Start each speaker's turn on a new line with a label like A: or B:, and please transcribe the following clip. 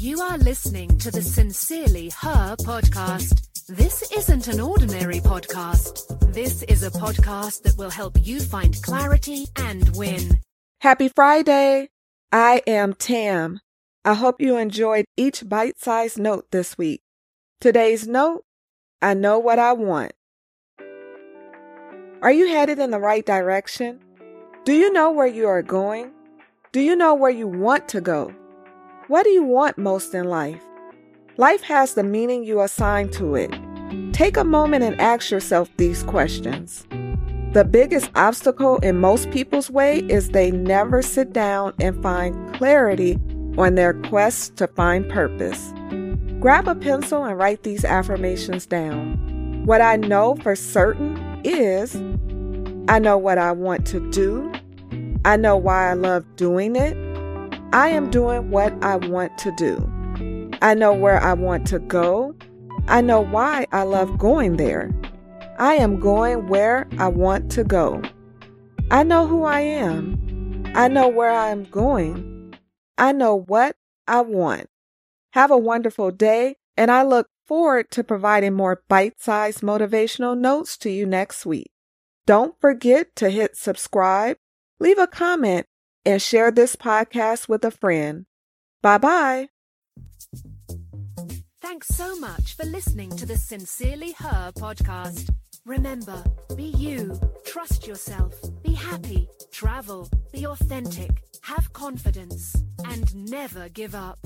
A: You are listening to the Sincerely Her podcast. This isn't an ordinary podcast. This is a podcast that will help you find clarity and win.
B: Happy Friday! I am Tam. I hope you enjoyed each bite sized note this week. Today's note I know what I want. Are you headed in the right direction? Do you know where you are going? Do you know where you want to go? What do you want most in life? Life has the meaning you assign to it. Take a moment and ask yourself these questions. The biggest obstacle in most people's way is they never sit down and find clarity on their quest to find purpose. Grab a pencil and write these affirmations down. What I know for certain is I know what I want to do. I know why I love doing it. I am doing what I want to do. I know where I want to go. I know why I love going there. I am going where I want to go. I know who I am. I know where I am going. I know what I want. Have a wonderful day, and I look forward to providing more bite sized motivational notes to you next week. Don't forget to hit subscribe, leave a comment, and share this podcast with a friend. Bye bye.
A: Thanks so much for listening to the Sincerely Her podcast. Remember, be you, trust yourself, be happy, travel, be authentic, have confidence, and never give up.